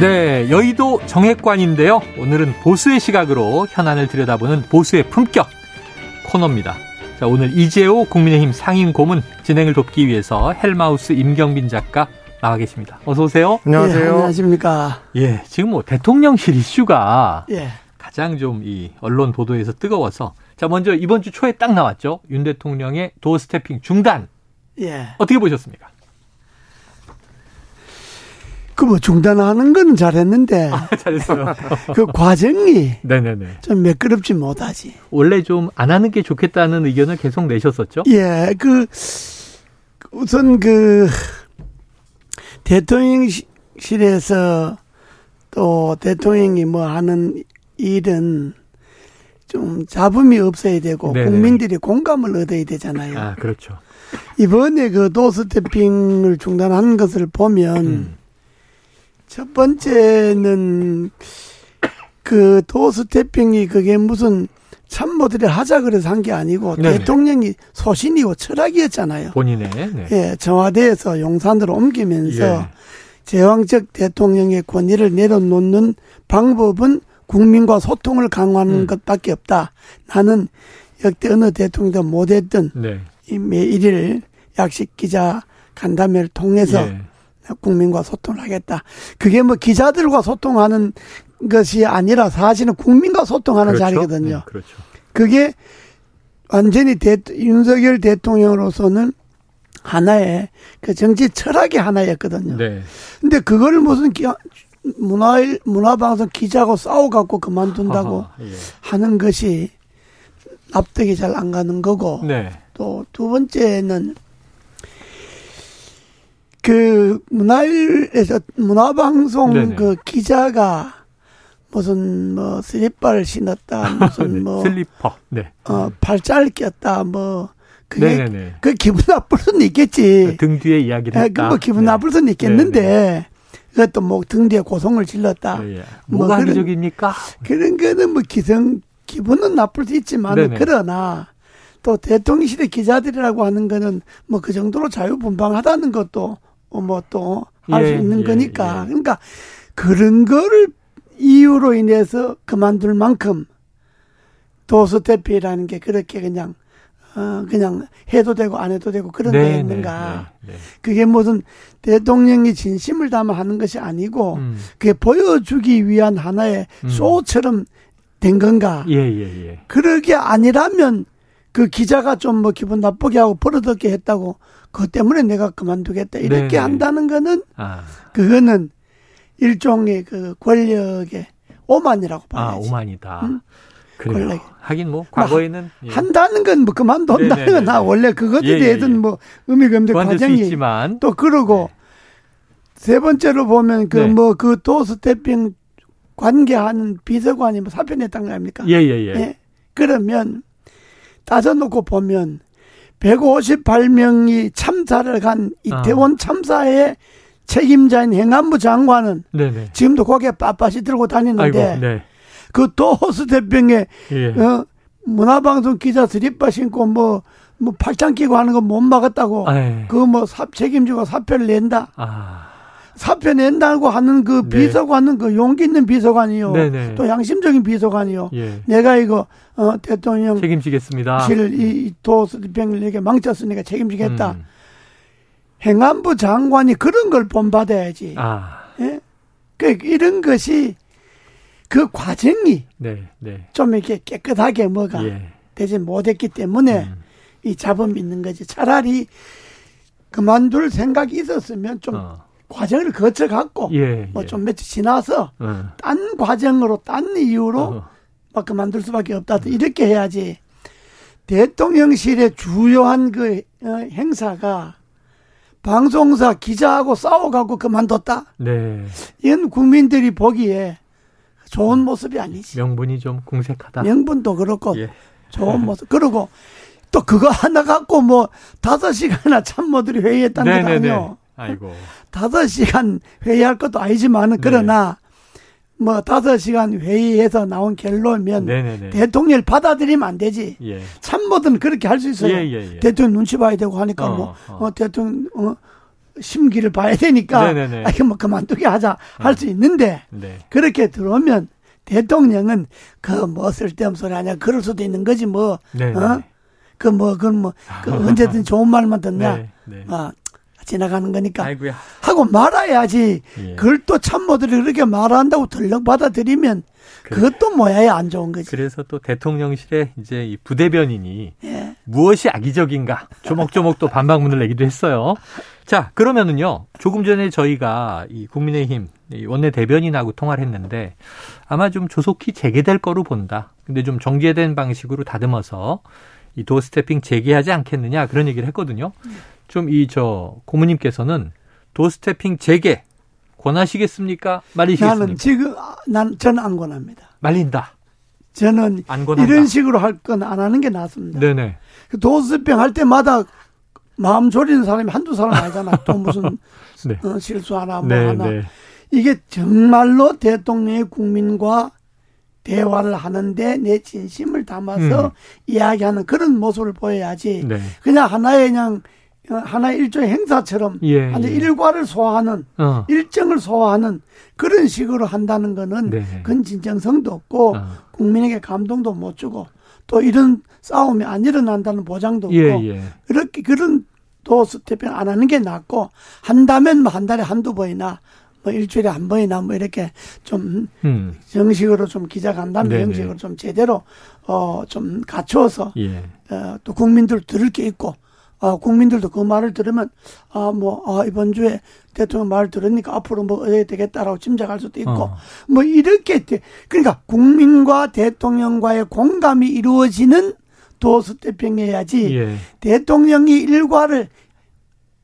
네, 여의도 정액관인데요. 오늘은 보수의 시각으로 현안을 들여다보는 보수의 품격 코너입니다. 자, 오늘 이재호 국민의힘 상임 고문 진행을 돕기 위해서 헬마우스 임경빈 작가 나와 계십니다. 어서 오세요. 안녕하세요. 예, 안녕하십니까. 예, 지금 뭐 대통령실 이슈가 예. 가장 좀 이 언론 보도에서 뜨거워서 자, 먼저 이번 주 초에 딱 나왔죠. 윤 대통령의 도어 스태핑 중단. 예. 어떻게 보셨습니까? 그 뭐 중단하는 건 잘했는데. 아, 잘했어요. 그 과정이. 네네네. 좀 매끄럽지 못하지. 원래 좀 안 하는 게 좋겠다는 의견을 계속 내셨었죠? 예, 그, 우선 그, 대통령실에서 또 대통령이 뭐 하는 일은 좀 잡음이 없어야 되고 네네. 국민들이 공감을 얻어야 되잖아요. 아, 그렇죠. 이번에 그 도스태핑을 중단한 것을 보면 음. 첫 번째는 그 도스태핑이 그게 무슨 참모들이 하자 그래서 한 게 아니고 네네. 대통령이 소신이고 철학이었잖아요. 본인의. 네. 예, 청와대에서 용산으로 옮기면서 예. 제왕적 대통령의 권위를 내려놓는 방법은 국민과 소통을 강화하는 음. 것밖에 없다. 나는 역대 어느 대통령도 못했던 네. 이 매일일 약식 기자 간담회를 통해서 예. 국민과 소통을 하겠다. 그게 뭐 기자들과 소통하는 것이 아니라 사실은 국민과 소통하는 그렇죠? 자리거든요. 네, 그렇죠. 그게 완전히 대, 윤석열 대통령으로서는 하나의 그 정치 철학의 하나였거든요. 네. 근데 그걸 무슨 기, 문화 문화방송 기자하고 싸워갖고 그만둔다고 하하, 예. 하는 것이 납득이 잘 안 가는 거고 네. 또두 번째는 그 문화일에서 문화방송 네네. 그 기자가 무슨 뭐 슬리퍼를 신었다 무슨 네, 뭐 슬리퍼 네. 어 팔자를 꼈다 뭐 그게 네네네. 그 기분 나쁠 수는 있겠지 등 뒤에 이야기를 했다. 네, 그뭐 기분 네. 나쁠 수는 있겠는데 네네. 그것도 뭐등 뒤에 고성을 질렀다. 네, 예. 뭐 뭐가 합리적입니까? 그런 거는 뭐 기성 기분은 나쁠 수 있지만 그러나 또 대통령실의 기자들이라고 하는 거는 뭐 그 정도로 자유분방하다는 것도 뭐 또 할수 예, 있는 예, 거니까. 예. 그러니까 그런 거를 이유로 인해서 그만둘 만큼 도스태피라는 게 그렇게 그냥 어 그냥 해도 되고 안 해도 되고 그런 네. 네, 네, 네, 그게 무슨 대통령이 진심을 담아 하는 것이 아니고 음. 그게 보여주기 위한 하나의 음. 쇼처럼 된 건가. 예, 예, 예. 그러게 아니라면 그 기자가 좀 뭐 기분 나쁘게 하고 버릇없게 했다고 그것 때문에 내가 그만두겠다 이렇게 네네. 한다는 거는 아. 그거는 일종의 그 권력의 오만이라고 아, 봐야지. 아, 오만이다. 응? 그래요. 하긴 뭐 과거에는 뭐, 한다는 건 뭐 그만둔다는 건 나 원래 그것에 예, 대해서는 예, 예. 뭐 의미가 없는데 과정이. 또 그러고 네. 세 번째로 보면 그 뭐그 네. 뭐그 도스태핑 관계하는 비서관이 뭐 사표 냈단 거 아닙니까? 예, 예, 예. 예? 그러면 따져놓고 보면 158명이 참사를 간 이태원 아. 참사의 책임자인 행안부 장관은 네네. 지금도 고개 빳빳이 들고 다니는데 아이고, 네. 그 도호스 대병에 예. 어, 문화방송 기자 스리퍼 신고 뭐, 뭐 팔짱 끼고 하는 거 못 막았다고 그 뭐 책임지고 사표를 낸다. 아. 사표 낸다고 하는 그 네. 비서관은 그 용기 있는 비서관이요. 네네. 또 양심적인 비서관이요. 예. 내가 이거 어 대통령 책임지겠습니다. 실이 도스병에게 망쳤으니까 책임지겠다. 음. 행안부 장관이 그런 걸 본받아야지. 아. 예? 그 이런 것이 그 과정이 네, 네. 좀 이렇게 깨끗하게 뭐가 예. 되지 못했기 때문에 음. 이 잡음 있는 거지. 차라리 그만둘 생각이 있었으면 좀 어. 과정을 거쳐 갖고 예, 뭐좀 예. 며칠 지나서 어. 딴 과정으로 딴 이유로 어. 막 그만둘 수밖에 없다. 음. 이렇게 해야지. 대통령실의 주요한 그 어, 행사가 방송사 기자하고 싸워가고 그만뒀다. 네. 이건 국민들이 보기에 좋은 모습이 아니지. 명분이 좀 궁색하다. 명분도 그렇고 예. 좋은 모습. 그리고 또 그거 하나 갖고 뭐 다섯 시간이나 참모들이 회의했다는 거 아니요. 아이고. 다섯 시간 회의할 것도 아니지만은 네. 그러나 뭐 다섯 시간 회의에서 나온 결론이면 네네네. 대통령을 받아들이면 안 되지. 예. 참모들은 그렇게 할 수 있어요. 예, 예, 예, 대통령 눈치 봐야 되고 하니까 어, 뭐 어. 어, 대통령 어, 심기를 봐야 되니까 아 이거 뭐 그만두게 하자 할수 어. 있는데 네. 그렇게 들어오면 대통령은 그뭐 쓸데없는 소리 하냐 그럴 수도 있는 거지 뭐. 어? 그 뭐 그건 뭐 그 언제든 좋은 말만 듣냐. 네, 네. 아 지나가는 거니까 아이고야. 하고 말아야지. 예. 그걸 또 참모들이 그렇게 말한다고 들렁 받아들이면 그것도 뭐야 안 좋은 거지. 그래서 또 대통령실에 이제 이 부대변인이 예. 무엇이 악의적인가 조목조목 또 반박문을 내기도 했어요. 자 그러면은요 조금 전에 저희가 이 국민의힘 원내 대변인하고 통화를 했는데 아마 좀 조속히 재개될 거로 본다. 근데 좀 정제된 방식으로 다듬어서 이 도어 스태핑 재개하지 않겠느냐 그런 얘기를 했거든요. 좀 이 저 고모님께서는 도어 스태핑 재개 권하시겠습니까? 말리시겠습니까? 나는 지금 난 저는 안 권합니다. 말린다. 저는 이런 식으로 할 건 안 하는 게 낫습니다. 네네. 그 도어 스태핑 할 때마다 마음 졸이는 사람이 한두 사람 아니잖아. 또 무슨 네. 어, 실수 하나 뭐 네, 하나. 네. 이게 정말로 대통령의 국민과 대화를 하는데 내 진심을 담아서 음. 이야기하는 그런 모습을 보여야지. 네. 그냥 하나의 그냥 하나의 일종의 행사처럼 예, 예. 일과를 소화하는 어. 일정을 소화하는 그런 식으로 한다는 거는 네. 그건 진정성도 없고 어. 국민에게 감동도 못 주고 또 이런 싸움이 안 일어난다는 보장도 예, 없고 예, 그렇게 그런 도 스태핑 안 하는 게 낫고 한다면 뭐 한 달에 한두 번이나 뭐 일주일에 한 번이나 뭐 이렇게 좀 음. 정식으로 좀 기자 간담회 형식으로 좀 제대로 어 좀 갖추어서 예. 어, 또 국민들 들을 게 있고 어, 국민들도 그 말을 들으면 아 뭐 아, 이번 주에 대통령 말 들으니까 앞으로 뭐 어떻게 되겠다라고 짐작할 수도 있고 어. 뭐 이렇게 그러니까 국민과 대통령과의 공감이 이루어지는 도스태핑해야지 예. 대통령이 일과를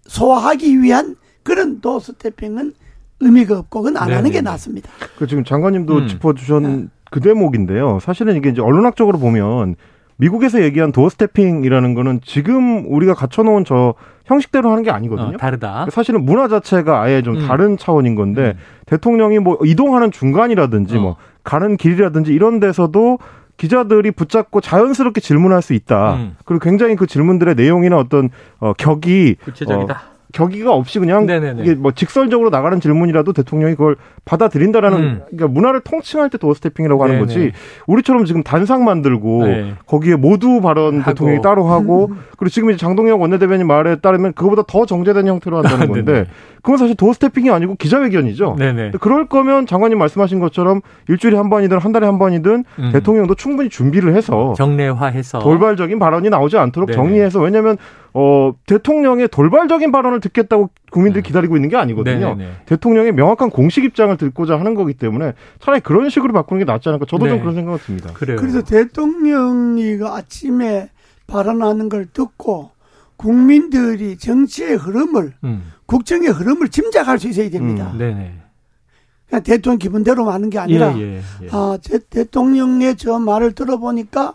소화하기 위한 그런 도스태핑은 의미가 없고 그건 안 네네. 하는 게 낫습니다. 그 지금 장관님도 음. 짚어주신 네. 그 대목인데요. 사실은 이게 이제 언론학적으로 보면 미국에서 얘기한 도어 스태핑이라는 거는 지금 우리가 갖춰놓은 저 형식대로 하는 게 아니거든요. 어, 다르다. 사실은 문화 자체가 아예 좀 음. 다른 차원인 건데 음. 대통령이 뭐 이동하는 중간이라든지 어. 뭐 가는 길이라든지 이런 데서도 기자들이 붙잡고 자연스럽게 질문할 수 있다. 음. 그리고 굉장히 그 질문들의 내용이나 어떤 어, 격이 구체적이다. 어, 격의가 없이 그냥 네네네. 이게 뭐 직설적으로 나가는 질문이라도 대통령이 그걸 받아들인다라는 음. 그러니까 문화를 통칭할 때 도어 스태핑이라고 하는 네네. 거지 우리처럼 지금 단상 만들고 네. 거기에 모두 발언 하고. 대통령이 따로 하고 그리고 지금 이제 장동영 원내대변인 말에 따르면 그거보다 더 정제된 형태로 한다는 건데 그건 사실 도어 스태핑이 아니고 기자회견이죠. 네네. 그럴 거면 장관님 말씀하신 것처럼 일주일에 한 번이든 한 달에 한 번이든 음. 대통령도 충분히 준비를 해서 정례화해서 돌발적인 발언이 나오지 않도록 네네. 정리해서 왜냐하면 어, 대통령의 돌발적인 발언을 듣겠다고 국민들이 네. 기다리고 있는 게 아니거든요. 네네. 대통령의 명확한 공식 입장을 듣고자 하는 거기 때문에 차라리 그런 식으로 바꾸는 게 낫지 않을까 저도 네. 좀 그런 생각이 듭니다. 그래요. 그래서 대통령이 그 아침에 발언하는 걸 듣고 국민들이 정치의 흐름을 음. 국정의 흐름을 짐작할 수 있어야 됩니다. 음. 네네. 그냥 대통령 기분대로 하는 게 아니라 예, 예, 예. 아, 제, 대통령의 저 말을 들어보니까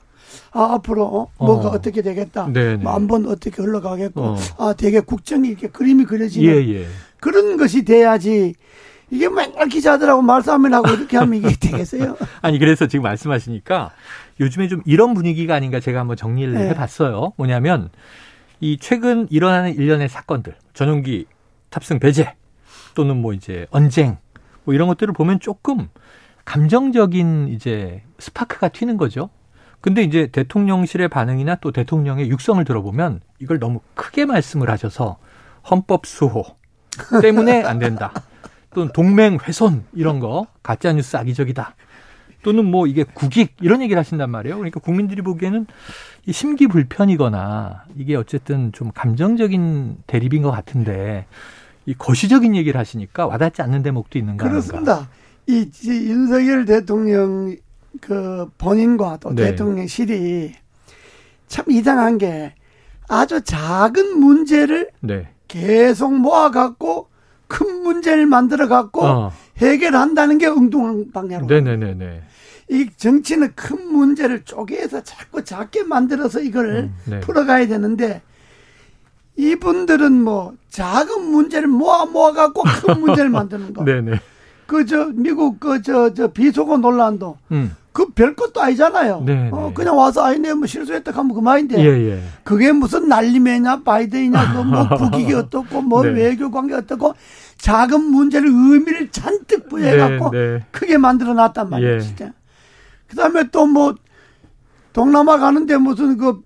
아, 앞으로 뭐가 어. 떻게 되겠다. 뭐 한번 어떻게 흘러가겠고, 어. 아, 되게 국정이 이렇게 그림이 그려지는 예, 예. 그런 것이 돼야지. 이게 맨날 기자들하고 말싸움을 하고 이렇게 하면 이게 되겠어요? 아니, 그래서 지금 말씀하시니까 요즘에 좀 이런 분위기가 아닌가 제가 한번 정리를 네. 해봤어요. 뭐냐면 이 최근 일어나는 일련의 사건들, 전용기 탑승 배제 또는 뭐 이제 언쟁 뭐 이런 것들을 보면 조금 감정적인 이제 스파크가 튀는 거죠. 근데 이제 대통령실의 반응이나 또 대통령의 육성을 들어보면 이걸 너무 크게 말씀을 하셔서 헌법 수호 때문에 안 된다. 또는 동맹 훼손 이런 거 가짜 뉴스 악의적이다. 또는 뭐 이게 국익 이런 얘기를 하신단 말이에요. 그러니까 국민들이 보기에는 이 심기 불편이거나 이게 어쨌든 좀 감정적인 대립인 것 같은데 이 거시적인 얘기를 하시니까 와닿지 않는 대목도 있는 가 그렇습니다. 이, 이 윤석열 대통령 그 본인과 또 네. 대통령실이 참 이상한 게 아주 작은 문제를 네. 계속 모아갖고 큰 문제를 만들어 갖고 어. 해결한다는 게 엉뚱한 방향으로. 네네네네. 이 정치는 큰 문제를 쪼개서 자꾸 작게 만들어서 이걸 음, 네. 풀어가야 되는데 이분들은 뭐 작은 문제를 모아 모아 갖고 큰 문제를 만드는 거. 네네. 그 저 미국 그저저 비속어 논란도 음. 그 별 것도 아니잖아요. 네, 어, 네. 그냥 와서 아이네 뭐 실수했다 하면 그만인데. 예, 예. 그게 무슨 난리매냐 바이든이냐 그뭐 국익이 어떻고 뭐 네. 외교 관계 어떻고 작은 문제를 의미를 잔뜩 부여해 갖고 네, 네. 크게 만들어 놨단 말이에요, 예. 진짜. 그다음에 또 뭐 동남아 가는데 무슨 그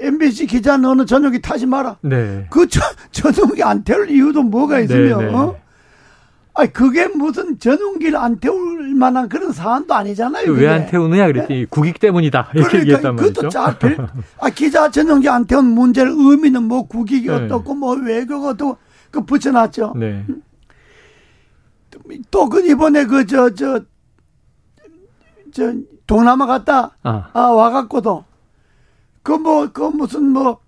MBC 기자 너는 저녁에 타지 마라. 네. 그 저, 저녁에 안 태울 이유도 뭐가 있으며, 네, 네. 어? 아니, 그게 무슨 전용기를 안 태울 만한 그런 사안도 아니잖아요. 왜 안 태우느냐 그랬더니 네? 국익 때문이다. 이렇게 그러니까 얘기했단 말이죠. 그것도 별, 아, 기자 전용기 안 태운 문제를 의미는 뭐 국익이 네. 어떻고 뭐 외교가 어떻고 그 붙여놨죠. 네. 또그 이번에 그 저, 저, 저, 동남아 갔다, 아, 아 와갖고도 그 뭐, 그 무슨 뭐,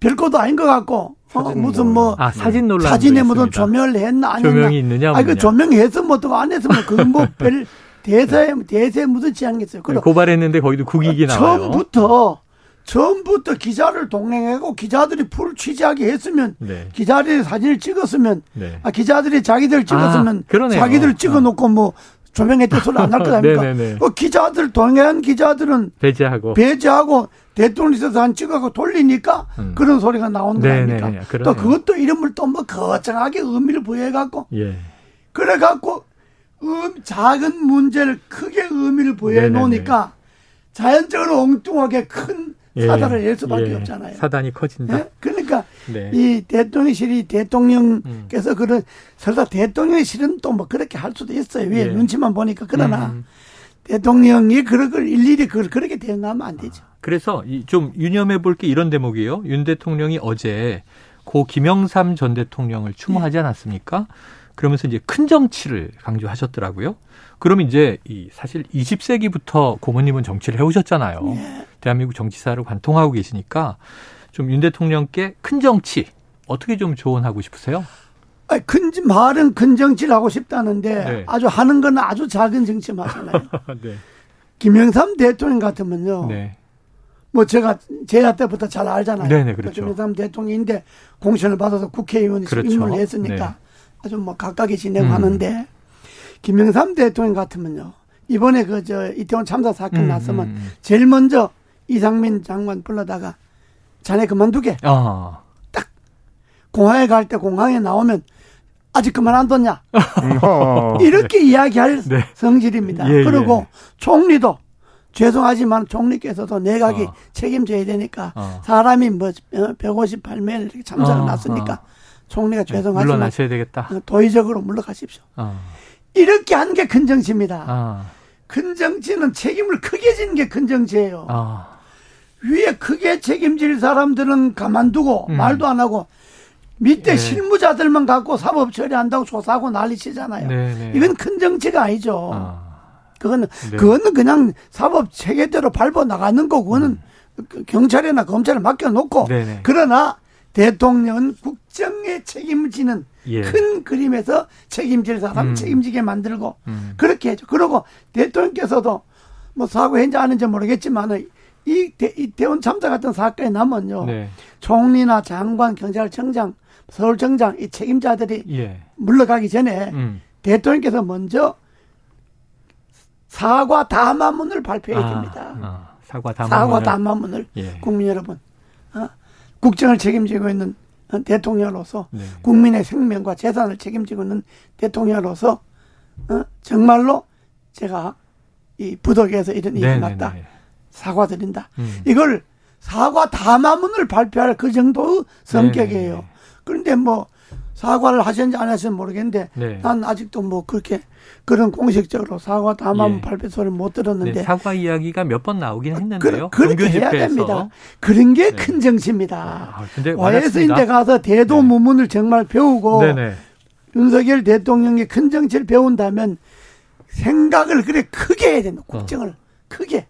별것도 아닌 것 같고, 어, 무슨 뭐 아, 사진 논란 사진에 무슨 조명을 했나 안 조명이 있느냐 아니 그 조명해서 뭐또안 해서 뭐 그건 뭐별 대사에 대세에 무슨 지향겠어요. 그리고 고발했는데 거기도 국익이 나와요. 처음부터 처음부터 기자를 동행하고 기자들이 풀 취재하게 했으면 네. 기자들이 사진을 찍었으면 네. 아, 기자들이 자기들 찍었으면 아, 자기들 찍어놓고 뭐 조명했다 소리 안 할 거 아닙니까? 그 기자들 동해안 기자들은 배제하고 배제하고 대통령에서 한 찍어서 돌리니까 음. 그런 소리가 나오는 거 아닙니까? 또 그것도 이름을 또 뭐 거창하게 의미를 부여해갖고 예. 그래갖고 음, 작은 문제를 크게 의미를 부여해 놓으니까 자연적으로 엉뚱하게 큰 예. 사단을 낼 수밖에 예. 없잖아요. 사단이 커진다. 예? 그러니까 네. 이 대통령실이 대통령께서 음. 그런 설사 대통령실은 또 뭐 그렇게 할 수도 있어요. 왜 예. 눈치만 보니까 그러나 음. 대통령이 그런 걸 일일이 그렇게 대응하면 안 되죠. 그래서 좀 유념해 볼 게 이런 대목이에요. 윤 대통령이 어제 고 김영삼 전 대통령을 추모하지 네. 않았습니까? 그러면서 이제 큰 정치를 강조하셨더라고요. 그러면 이제 이 사실 20세기부터 고모님은 정치를 해오셨잖아요. 네. 대한민국 정치사를 관통하고 계시니까 좀 윤 대통령께 큰 정치 어떻게 좀 조언하고 싶으세요? 아니, 큰, 말은 큰 정치를 하고 싶다는데 네. 아주 하는 건 아주 작은 정치만 하잖아요. 네. 김영삼 대통령 같으면요. 네. 뭐 제가 제야 때부터 잘 알잖아요. 네네, 그렇죠. 김영삼 대통령인데 공천을 받아서 국회의원이 그렇죠. 임무를 했으니까 네. 아주 뭐 각각이 진행하는데 음. 김영삼 대통령 같으면요. 이번에 그 저 이태원 참사 사건 음, 났으면 음, 음. 제일 먼저 이상민 장관 불러다가 자네 그만두게. 아. 딱 공항에 갈 때 공항에 나오면 아직 그만 안 뒀냐. 음. 이렇게 이야기할 네. 성질입니다. 예, 그리고 예. 총리도 죄송하지만 총리께서도 내각이 어. 책임져야 되니까 어. 사람이 뭐 158명 이렇게 참사가 어, 났으니까 어. 총리가 네, 죄송하지만 물러나셔야 되겠다. 어, 도의적으로 물러가십시오. 어. 이렇게 하는 게큰 정치입니다. 큰 정치는 책임을 크게 지는 게큰 정치예요. 위에 크게 책임질 사람들은 가만두고 음. 말도 안 하고 밑에 네. 실무자들만 갖고 사법 처리한다고 조사하고 난리 치잖아요. 네, 네. 이건 큰 정치가 아니죠. 아. 그거는 네. 그거는 그냥 사법 체계대로 밟아 나가는 거 그거는 음. 경찰이나 검찰에 맡겨 놓고 네네. 네. 그러나 대통령은 국정에 책임을 지는 예. 큰 그림에서 책임질 사람 음. 책임지게 만들고 음. 그렇게 해죠. 그리고 대통령께서도 뭐 사고했는지 아는지 모르겠지만 이, 대, 이 대원 참사 같은 사건이 나면요. 네. 총리나 장관, 경찰청장, 서울청장 이 책임자들이 예. 물러가기 전에 음. 대통령께서 먼저 사과 담화문을 발표해야 아, 됩니다. 아, 사과 담화문을, 사과 담화문을 예. 국민 여러분 어? 국정을 책임지고 있는 대통령으로서 네. 국민의 생명과 재산을 책임지고 있는 대통령으로서 어? 정말로 제가 이 부덕에서 이런 일이 났다. 사과드린다. 음. 이걸 사과 담화문을 발표할 그 정도의 성격이에요. 네네. 그런데 뭐 사과를 하셨는지 안 하셨는지 모르겠는데 네. 난 아직도 뭐 그렇게 그런 공식적으로 사과 담화문 예. 발표 소리를 못 들었는데 네, 사과 이야기가 몇 번 나오긴 했는데요. 그, 렇게 해야 됩니다. 그런 게큰 네. 정치입니다. 아, 와이스인데 가서 대도무문을 네. 정말 배우고 네네. 윤석열 대통령이 큰 정치를 배운다면 생각을 그래 크게 해야 된다. 국정을 어. 크게.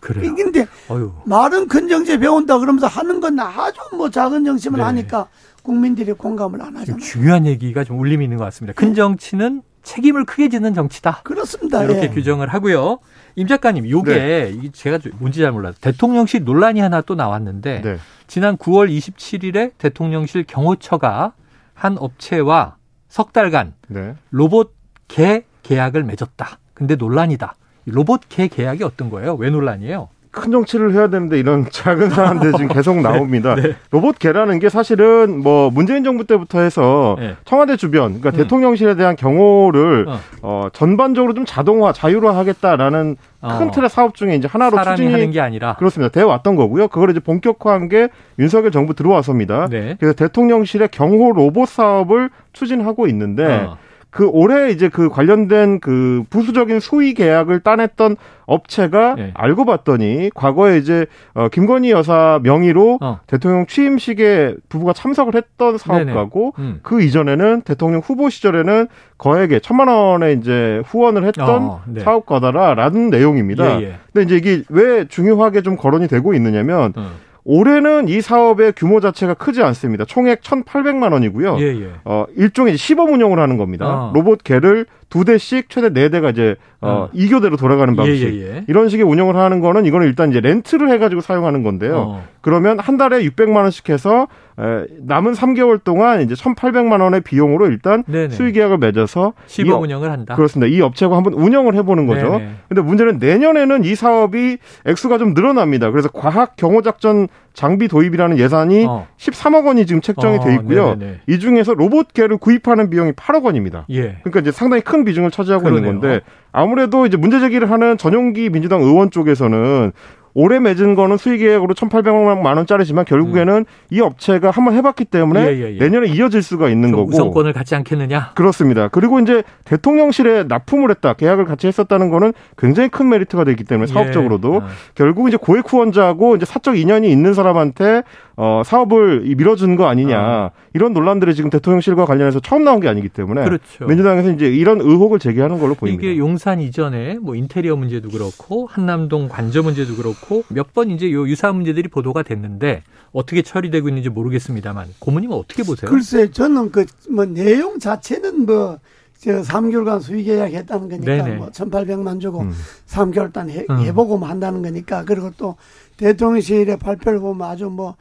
그래요. 근데 어휴. 말은 큰 정치 배운다 그러면서 하는 건 아주 뭐 작은 정치만 네. 하니까 국민들이 공감을 안 하잖아요. 중요한 얘기가 좀 울림이 있는 것 같습니다. 큰 네. 정치는 책임을 크게 지는 정치다. 그렇습니다. 이렇게 예. 규정을 하고요. 임 작가님, 요게 네. 제가 뭔지 잘 몰라서 대통령실 논란이 하나 또 나왔는데 네. 지난 9월 27일에 대통령실 경호처가 한 업체와 석 달간 네. 로봇 개 계약을 맺었다. 근데 논란이다. 로봇 개 계약이 어떤 거예요? 왜 논란이에요? 큰 정치를 해야 되는데 이런 작은 사안들 지금 계속 네. 나옵니다. 네, 네. 로봇 개라는 게 사실은 뭐 문재인 정부 때부터 해서 네. 청와대 주변, 그러니까 음. 대통령실에 대한 경호를 어. 어. 전반적으로 좀 자동화, 자유화하겠다라는 어. 큰 틀의 사업 중에 이제 하나로 추진이 하는 게 아니라 그렇습니다. 되어 왔던 거고요. 그걸 이제 본격화한 게 윤석열 정부 들어와서입니다. 네. 그래서 대통령실의 경호 로봇 사업을 추진하고 있는데. 어. 그 올해 이제 그 관련된 그 부수적인 수의 계약을 따냈던 업체가 네. 알고 봤더니 과거에 이제 어 김건희 여사 명의로 어. 대통령 취임식에 부부가 참석을 했던 사업가고 음. 그 이전에는 대통령 후보 시절에는 거액의 천만 원의 이제 후원을 했던 어, 네. 사업가다라는 내용입니다. 예, 예. 근데 이제 이게 왜 중요하게 좀 거론이 되고 있느냐면 음. 올해는 이 사업의 규모 자체가 크지 않습니다. 총액 1,800만 원이고요. 예, 예. 어, 일종의 시범 운영을 하는 겁니다. 아. 로봇 개를 두 대씩 최대 네 대가 이제 어, 음. 2교대로 돌아가는 방식. 예, 예, 예. 이런 식의 운영을 하는 거는 이거는 일단 이제 렌트를 해가지고 사용하는 건데요. 어. 그러면 한 달에 600만 원씩 해서 에, 남은 3개월 동안 이제 1,800만 원의 비용으로 일단 네네. 수의 계약을 맺어서 시범 어, 운영을 한다. 그렇습니다. 이 업체하고 한번 운영을 해보는 거죠. 네네. 근데 문제는 내년에는 이 사업이 액수가 좀 늘어납니다. 그래서 과학 경호 작전 장비 도입이라는 예산이 어. 13억 원이 지금 책정이 어, 돼 있고요. 네네네. 이 중에서 로봇개를 구입하는 비용이 8억 원입니다. 예. 그러니까 이제 상당히 큰 비중을 차지하고 그러네요. 있는 건데 아무래도 이제 문제 제기를 하는 전용기 민주당 의원 쪽에서는 올해 맺은 거는 수익계약으로 1,800만 원짜리지만 결국에는 음. 이 업체가 한번 해봤기 때문에 예, 예, 예. 내년에 이어질 수가 있는 거고 우선권을 갖지 않겠느냐? 그렇습니다. 그리고 이제 대통령실에 납품을 했다, 계약을 같이 했었다는 거는 굉장히 큰 메리트가 되기 때문에 예. 사업적으로도 아. 결국 이제 고액 후원자하고 이제 사적 인연이 있는 사람한테 어, 사업을 밀어준 거 아니냐 아. 이런 논란들이 지금 대통령실과 관련해서 처음 나온 게 아니기 때문에 그렇죠. 민주당에서 이제 이런 의혹을 제기하는 걸로 보입니다. 이게 용산 이전에 뭐 인테리어 문제도 그렇고 한남동 관저 문제도 그렇고 몇 번 이제 요 유사한 문제들이 보도가 됐는데 어떻게 처리되고 있는지 모르겠습니다만 고모님은 어떻게 보세요? 글쎄 저는 그 뭐 내용 자체는 뭐 저 3개월간 수의 계약했다는 거니까 네네. 뭐 1,800만 주고 음. 3개월 단 해, 음. 해보고 한다는 거니까 그리고 또 대통령실의 발표를 보면 아주 뭐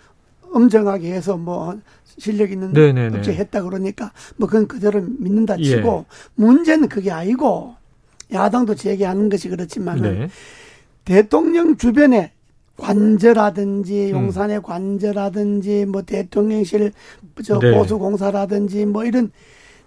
엄정하게 해서 뭐 실력 있는 네네네. 업체 했다 그러니까 뭐 그건 그대로 믿는다 예. 치고 예. 문제는 그게 아니고 야당도 제기하는 것이 그렇지만 네. 대통령 주변에 관저라든지 음. 용산의 음. 관저라든지 뭐 대통령실 저 네. 보수공사라든지 뭐 이런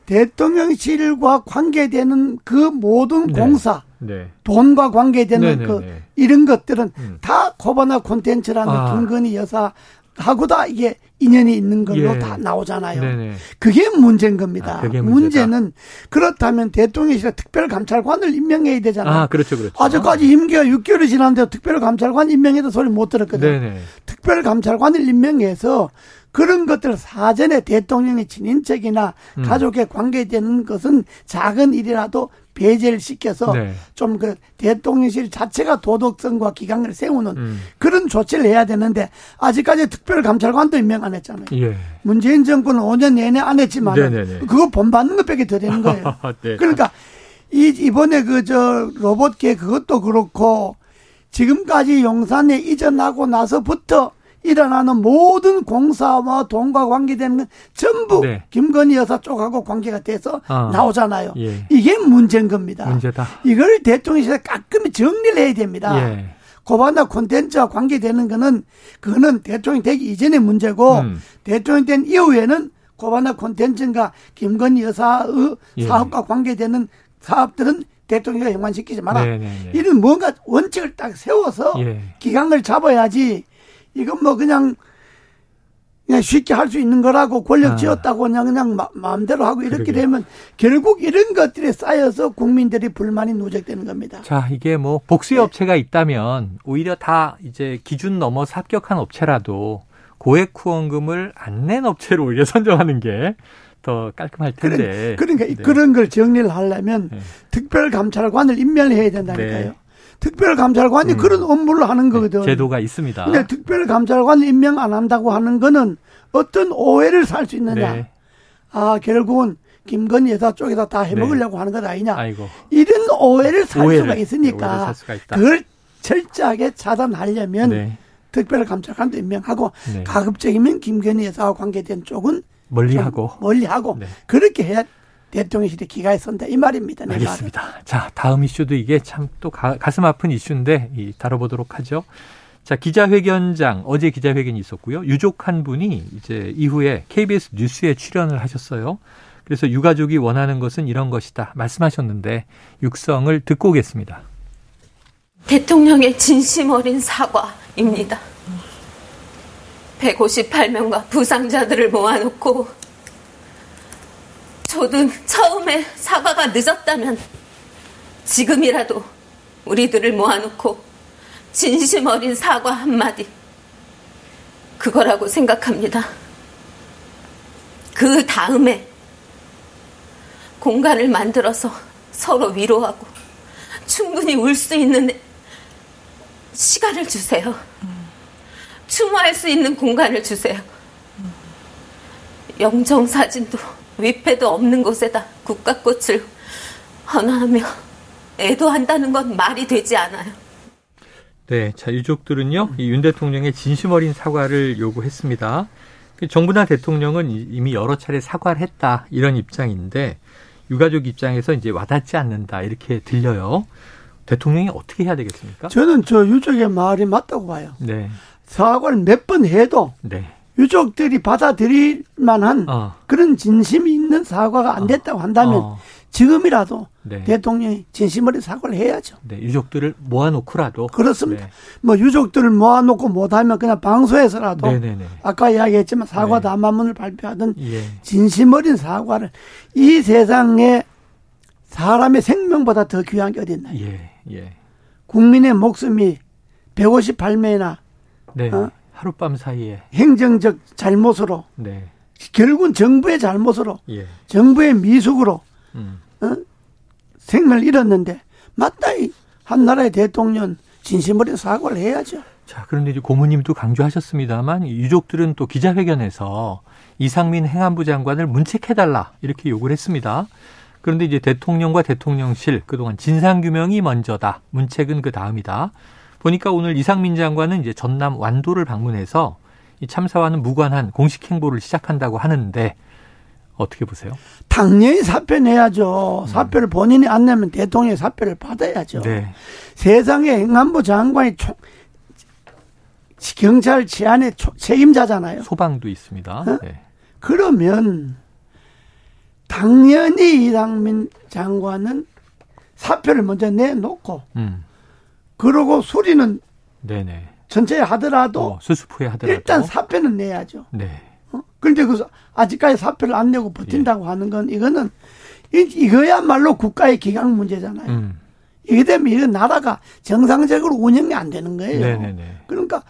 대통령실과 관계되는 그 모든 네. 공사 네. 돈과 관계되는 네네네. 그 이런 것들은 음. 다 코바나 콘텐츠라는 아. 김건희 여사 하고 다 이게 인연이 있는 걸로 예. 다 나오잖아요. 네네. 그게 문제인 겁니다. 아, 문제는 그렇다면 대통령실에 특별감찰관을 임명해야 되잖아요. 아, 그렇죠, 그렇죠. 아직까지 임기가 6개월이 지났는데 특별감찰관 임명해도 소리 못 들었거든요. 네네. 특별감찰관을 임명해서 그런 것들 사전에 대통령의 친인척이나 음. 가족에 관계되는 것은 작은 일이라도 배제를 시켜서 네. 좀그 대통령실 자체가 도덕성과 기강을 세우는 음. 그런 조치를 해야 되는데 아직까지 특별감찰관도 임명 안 했잖아요. 예. 문재인 정권은 5년 내내 안 했지만 그거 본받는 것밖에 더 되는 거예요. 네. 그러니까 이 이번에 그 저 로봇계 그것도 그렇고 지금까지 용산에 이전하고 나서부터 일어나는 모든 공사와 돈과 관계되는 건 전부 네. 김건희 여사 쪽하고 관계가 돼서 아. 나오잖아요. 예. 이게 문제인 겁니다. 문제다. 이걸 대통령실에 가끔히 정리를 해야 됩니다. 예. 고바나 콘텐츠와 관계되는 거는 그거는 대통령 되기 이전의 문제고 음. 대통령 된 이후에는 고바나 콘텐츠인가 김건희 여사의 예. 사업과 관계되는 사업들은 대통령이 연관시키지 마라. 네네네. 네, 네. 이런 뭔가 원칙을 딱 세워서 예. 기강을 잡아야지 이건 뭐 그냥 그냥 쉽게 할 수 있는 거라고 권력 아. 쥐었다고 그냥 그냥 마, 마음대로 하고 이렇게 그러게요. 되면 결국 이런 것들이 쌓여서 국민들이 불만이 누적되는 겁니다. 자, 이게 뭐 복수의 네. 업체가 있다면 오히려 다 이제 기준 넘어 합격한 업체라도 고액 후원금을 안 낸 업체로 오히려 선정하는 게 더 깔끔할 텐데. 그러니까 네. 그런 걸 정리를 하려면 네. 특별감찰관을 임명해야 된다니까요. 네. 특별감찰관이 음. 그런 업무를 하는 네, 거거든. 제도가 있습니다. 근데 특별감찰관 임명 안 한다고 하는 거는 어떤 오해를 살 수 있느냐. 네. 아, 결국은 김건희 여사 쪽에서 다 해먹으려고 네. 하는 것 아니냐. 아이고. 이런 오해를 살 오해를, 수가 있으니까 네, 수가 그걸 철저하게 차단하려면 네. 특별감찰관도 임명하고 네. 가급적이면 김건희 여사와 관계된 쪽은 멀리하고 멀리하고 네. 그렇게 해야 대통령실이 기가에 선다 이 말입니다. 알겠습니다. 말은. 자 다음 이슈도 이게 참 또 가슴 아픈 이슈인데 이, 다뤄보도록 하죠. 자 기자회견장 어제 기자회견이 있었고요. 유족 한 분이 이제 이후에 KBS 뉴스에 출연을 하셨어요. 그래서 유가족이 원하는 것은 이런 것이다 말씀하셨는데 육성을 듣고 오겠습니다. 대통령의 진심 어린 사과입니다. 158명과 부상자들을 모아놓고 저도 처음에 사과가 늦었다면 지금이라도 우리들을 모아놓고 진심 어린 사과 한마디 그거라고 생각합니다. 그 다음에 공간을 만들어서 서로 위로하고 충분히 울 수 있는 시간을 주세요. 추모할 수 있는 공간을 주세요. 영정 사진도 위패도 없는 곳에다 국가꽃을 헌화하며 애도한다는 건 말이 되지 않아요. 네, 자 유족들은요 이윤 대통령의 진심 어린 사과를 요구했습니다. 정부나 대통령은 이미 여러 차례 사과를 했다 이런 입장인데 유가족 입장에서 이제 와닿지 않는다 이렇게 들려요. 대통령이 어떻게 해야 되겠습니까? 저는 저 유족의 말이 맞다고 봐요. 네. 사과를 몇 번 해도 네. 유족들이 받아들일 만한 어. 그런 진심이 있는 사과가 안 어. 됐다고 한다면 어. 지금이라도 네. 대통령이 진심어린 사과를 해야죠. 네, 유족들을 모아놓고라도 그렇습니다. 네. 뭐 유족들을 모아놓고 못하면 그냥 방송에서라도 네네네. 네, 네. 아까 이야기했지만 사과 네. 담화문을 발표하던 예. 진심 어린 사과를 이 세상에 사람의 생명보다 더 귀한 게 어디 있나요? 예, 예. 국민의 목숨이 158명이나 네. 어? 하룻밤 사이에 행정적 잘못으로 네. 결국은 정부의 잘못으로 예. 정부의 미숙으로 음. 어? 생명을 잃었는데 맞다 한 나라의 대통령 진심 어린 사과를 해야죠. 자 그런데 이제 고모님도 강조하셨습니다만 유족들은 또 기자회견에서 이상민 행안부 장관을 문책해달라 이렇게 요구를 했습니다. 그런데 이제 대통령과 대통령실 그동안 진상규명이 먼저다. 문책은 그 다음이다. 보니까 오늘 이상민 장관은 이제 전남 완도를 방문해서 이 참사와는 무관한 공식 행보를 시작한다고 하는데 어떻게 보세요? 당연히 사표 내야죠. 음. 사표를 본인이 안 내면 대통령의 사표를 받아야죠. 네. 세상에 행안부 장관이 총, 경찰 치안의 책임자잖아요. 소방도 있습니다. 어? 네. 그러면 당연히 이상민 장관은 사표를 먼저 내놓고 음. 그러고 수리는 네네. 전체 하더라도 어, 수습 후에 하더라도 일단 사표는 내야죠. 네. 어? 그런데 그 아직까지 사표를 안 내고 버틴다고 예. 하는 건 이거는 이, 거야말로 국가의 기강 문제잖아요. 음. 이게 되면 이건 나라가 정상적으로 운영이 안 되는 거예요. 네네네. 그러니까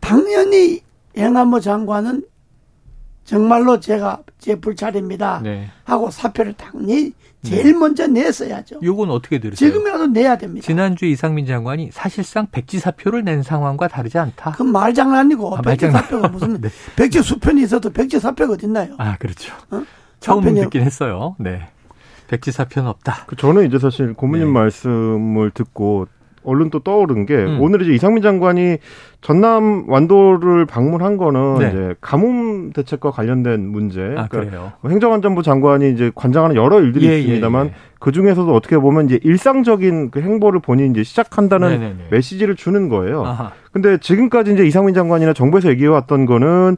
당연히 행안부 장관은 정말로 제가 제 불찰입니다. 네. 하고 사표를 당연히 제일 네. 먼저 냈어야죠. 요건 어떻게 들으세요? 지금이라도 내야 됩니다. 지난주 이상민 장관이 사실상 백지 사표를 낸 상황과 다르지 않다. 그 말장난이고 아, 백지 말장난. 사표가 무슨 네. 백지 수편이 있어도 백지 사표가 어딨나요? 아 그렇죠. 어? 처음 사편이... 듣긴 했어요. 네. 백지 사표는 없다. 그 저는 이제 사실 고모님 네. 말씀을 듣고 얼른 또 떠오른 게 음. 오늘 이제 이상민 장관이 전남 완도를 방문한 거는 네. 이제 가뭄 대책과 관련된 문제. 아, 그러니까 행정안전부 장관이 이제 관장하는 여러 일들이 예, 예 있습니다만 예, 예. 그 중에서도 어떻게 보면 이제 일상적인 그 행보를 본인이 이제 시작한다는 네네네. 메시지를 주는 거예요. 아하. 근데 지금까지 이제 이상민 장관이나 정부에서 얘기해 왔던 거는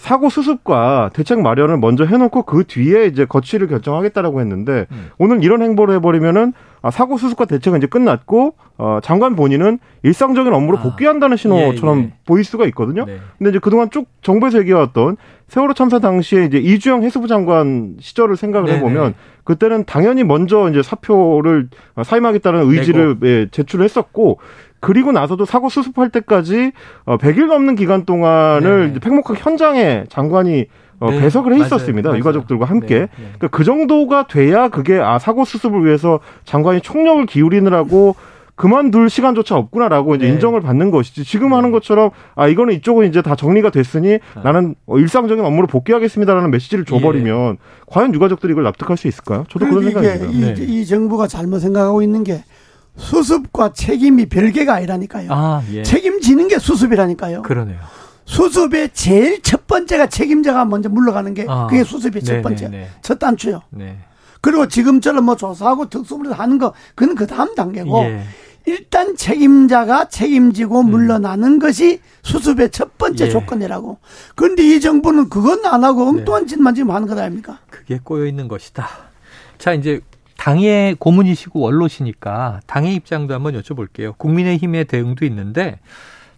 사고 수습과 대책 마련을 먼저 해놓고 그 뒤에 이제 거취를 결정하겠다라고 했는데 음. 오늘 이런 행보를 해버리면은 아, 사고 수습과 대책은 이제 끝났고 어, 장관 본인은 일상적인 업무로 아. 복귀한다는 신호처럼 예, 예. 보일 수가 있거든요. 네. 근데 이제 그동안 쭉 정부에서 얘기해왔던 세월호 참사 당시에 이제 이주영 해수부 장관 시절을 생각을 네네. 해보면 그때는 당연히 먼저 이제 사표를 사임하겠다는 의지를 예, 제출했었고 그리고 나서도 사고 수습할 때까지 어 100일 넘는 기간 동안을 네. 팽목항 현장에 장관이 어, 네, 배석을 해 있었습니다. 유가족들과 함께. 네, 네. 그러니까 그 정도가 돼야 그게 아 사고 수습을 위해서 장관이 총력을 기울이느라고 그만둘 시간조차 없구나라고 이제 네. 인정을 받는 것이지 지금 네. 하는 것처럼 아 이거는 이쪽은 이제 다 정리가 됐으니 아. 나는 일상적인 업무를 복귀하겠습니다라는 메시지를 줘버리면 예. 과연 유가족들이 이걸 납득할 수 있을까요? 저도 그런 생각입니다. 이, 네. 이 정부가 잘못 생각하고 있는 게 수습과 책임이 별개가 아니라니까요. 아, 예. 책임지는 게 수습이라니까요. 그러네요. 수습의 제일 첫 번째가 책임자가 먼저 물러가는 게 아, 그게 수습의 첫 번째 네네. 첫 단추요. 네. 그리고 지금처럼 뭐 조사하고 특수부를 하는 거 그건 그 다음 단계고 예. 일단 책임자가 책임지고 음. 물러나는 것이 수습의 첫 번째 예. 조건이라고. 그런데 이 정부는 그건 안 하고 엉뚱한 네. 짓만 지금 하는 것 아닙니까? 그게 꼬여 있는 것이다. 자, 이제 당의 고문이시고 원로시니까 당의 입장도 한번 여쭤볼게요. 국민의힘의 대응도 있는데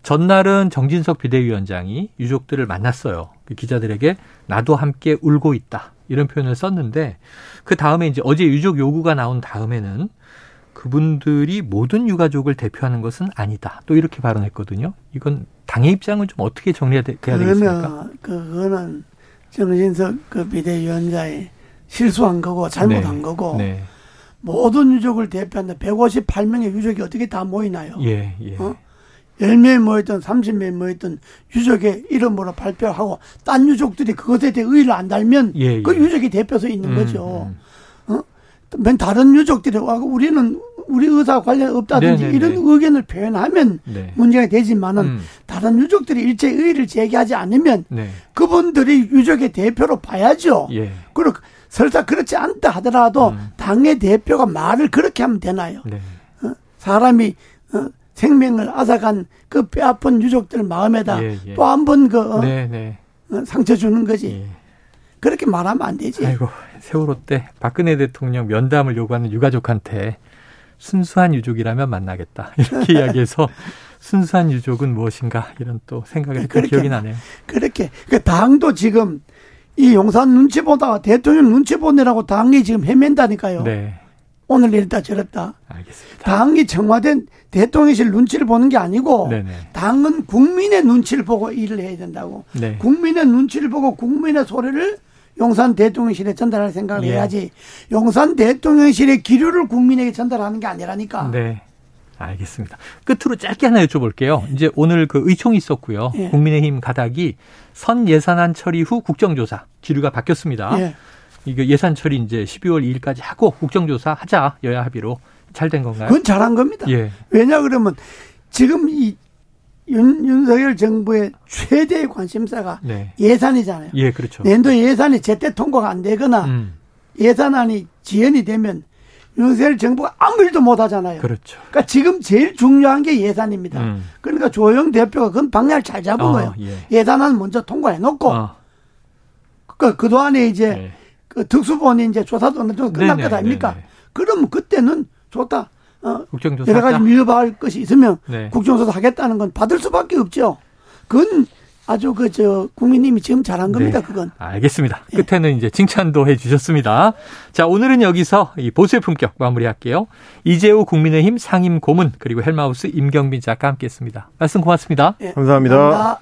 전날은 정진석 비대위원장이 유족들을 만났어요. 그 기자들에게 나도 함께 울고 있다. 이런 표현을 썼는데 그 다음에 이제 어제 유족 요구가 나온 다음에는 그분들이 모든 유가족을 대표하는 것은 아니다. 또 이렇게 발언했거든요. 이건 당의 입장은 좀 어떻게 정리해야 되겠습니까? 그거는 정진석 그 비대위원장이 실수한 거고 잘못한 네. 거고 네. 모든 유족을 대표한다. 158명의 유족이 어떻게 다 모이나요? 예, 예. 어? 10명 모였든 30명 모였든 유족의 이름으로 발표하고 딴 유족들이 그것에 대해 의의를 안 달면 예, 예. 그 유족이 대표서 있는 음, 거죠. 음. 맨 다른 유족들이 와고 우리는 우리 의사 관련 없다든지 네네네. 이런 의견을 표현하면 네. 문제가 되지만은 음. 다른 유족들이 일제 의의를 제기하지 않으면 네. 그분들이 유족의 대표로 봐야죠. 예. 그리고 설사 그렇지 않다 하더라도 음. 당의 대표가 말을 그렇게 하면 되나요? 네. 어? 사람이 어? 생명을 앗아간 그 뼈아픈 유족들 마음에다 예, 예. 또한 번그 어? 네, 네. 어? 상처 주는 거지. 예. 그렇게 말하면 안 되지. 아이고 세월호 때 박근혜 대통령 면담을 요구하는 유가족한테 순수한 유족이라면 만나겠다 이렇게 이야기해서 순수한 유족은 무엇인가 이런 또 생각이 네, 기억이 나네요. 그렇게 그 당도 지금 이 용산 눈치 보다가 대통령 눈치 보내라고 당이 지금 헤맨다니까요. 네. 오늘 이랬다 저랬다. 알겠습니다. 당이 청와대 대통령실 눈치를 보는 게 아니고 네네. 당은 국민의 눈치를 보고 일을 해야 된다고. 네. 국민의 눈치를 보고 국민의 소리를 용산 대통령실에 전달할 생각을 예. 해야지 용산 대통령실의 기류를 국민에게 전달하는 게 아니라니까. 네. 알겠습니다. 끝으로 짧게 하나 여쭤볼게요. 이제 오늘 그 의총이 있었고요. 예. 국민의힘 가닥이 선 예산안 처리 후 국정조사 기류가 바뀌었습니다. 예. 이거 예산 처리 이제 12월 2일까지 하고 국정조사 하자 여야 합의로 잘 된 건가요? 그건 잘한 겁니다. 예. 왜냐 그러면 지금 이 윤, 윤석열 정부의 최대의 관심사가 네. 예산이잖아요. 예, 그렇죠.年도 예산이 제때 통과가 안 되거나 음. 예산안이 지연이 되면 윤석열 정부가 아무 일도 못 하잖아요. 그렇죠. 그러니까 지금 제일 중요한 게 예산입니다. 음. 그러니까 조영 대표가 그건 방향을 잘 잡은 어, 거예요. 예. 산안 먼저 통과해 놓고 어. 그 그동안에 이제 네. 그 특수본이 이제 조사도 어느 정도 끝날 것 아닙니까? 그러면 그때는 좋다. 어, 여러 가지 미흡할 것이 있으면 네. 국정조사 하겠다는 건 받을 수밖에 없죠. 그건 아주 그 저 국민님이 지금 잘한 겁니다. 네. 그건. 알겠습니다. 예. 끝에는 이제 칭찬도 해 주셨습니다. 자 오늘은 여기서 이 보수의 품격 마무리할게요. 이재호 국민의힘 상임 고문 그리고 헬마우스 임경빈 작가 함께했습니다. 말씀 고맙습니다. 예. 감사합니다. 감사합니다.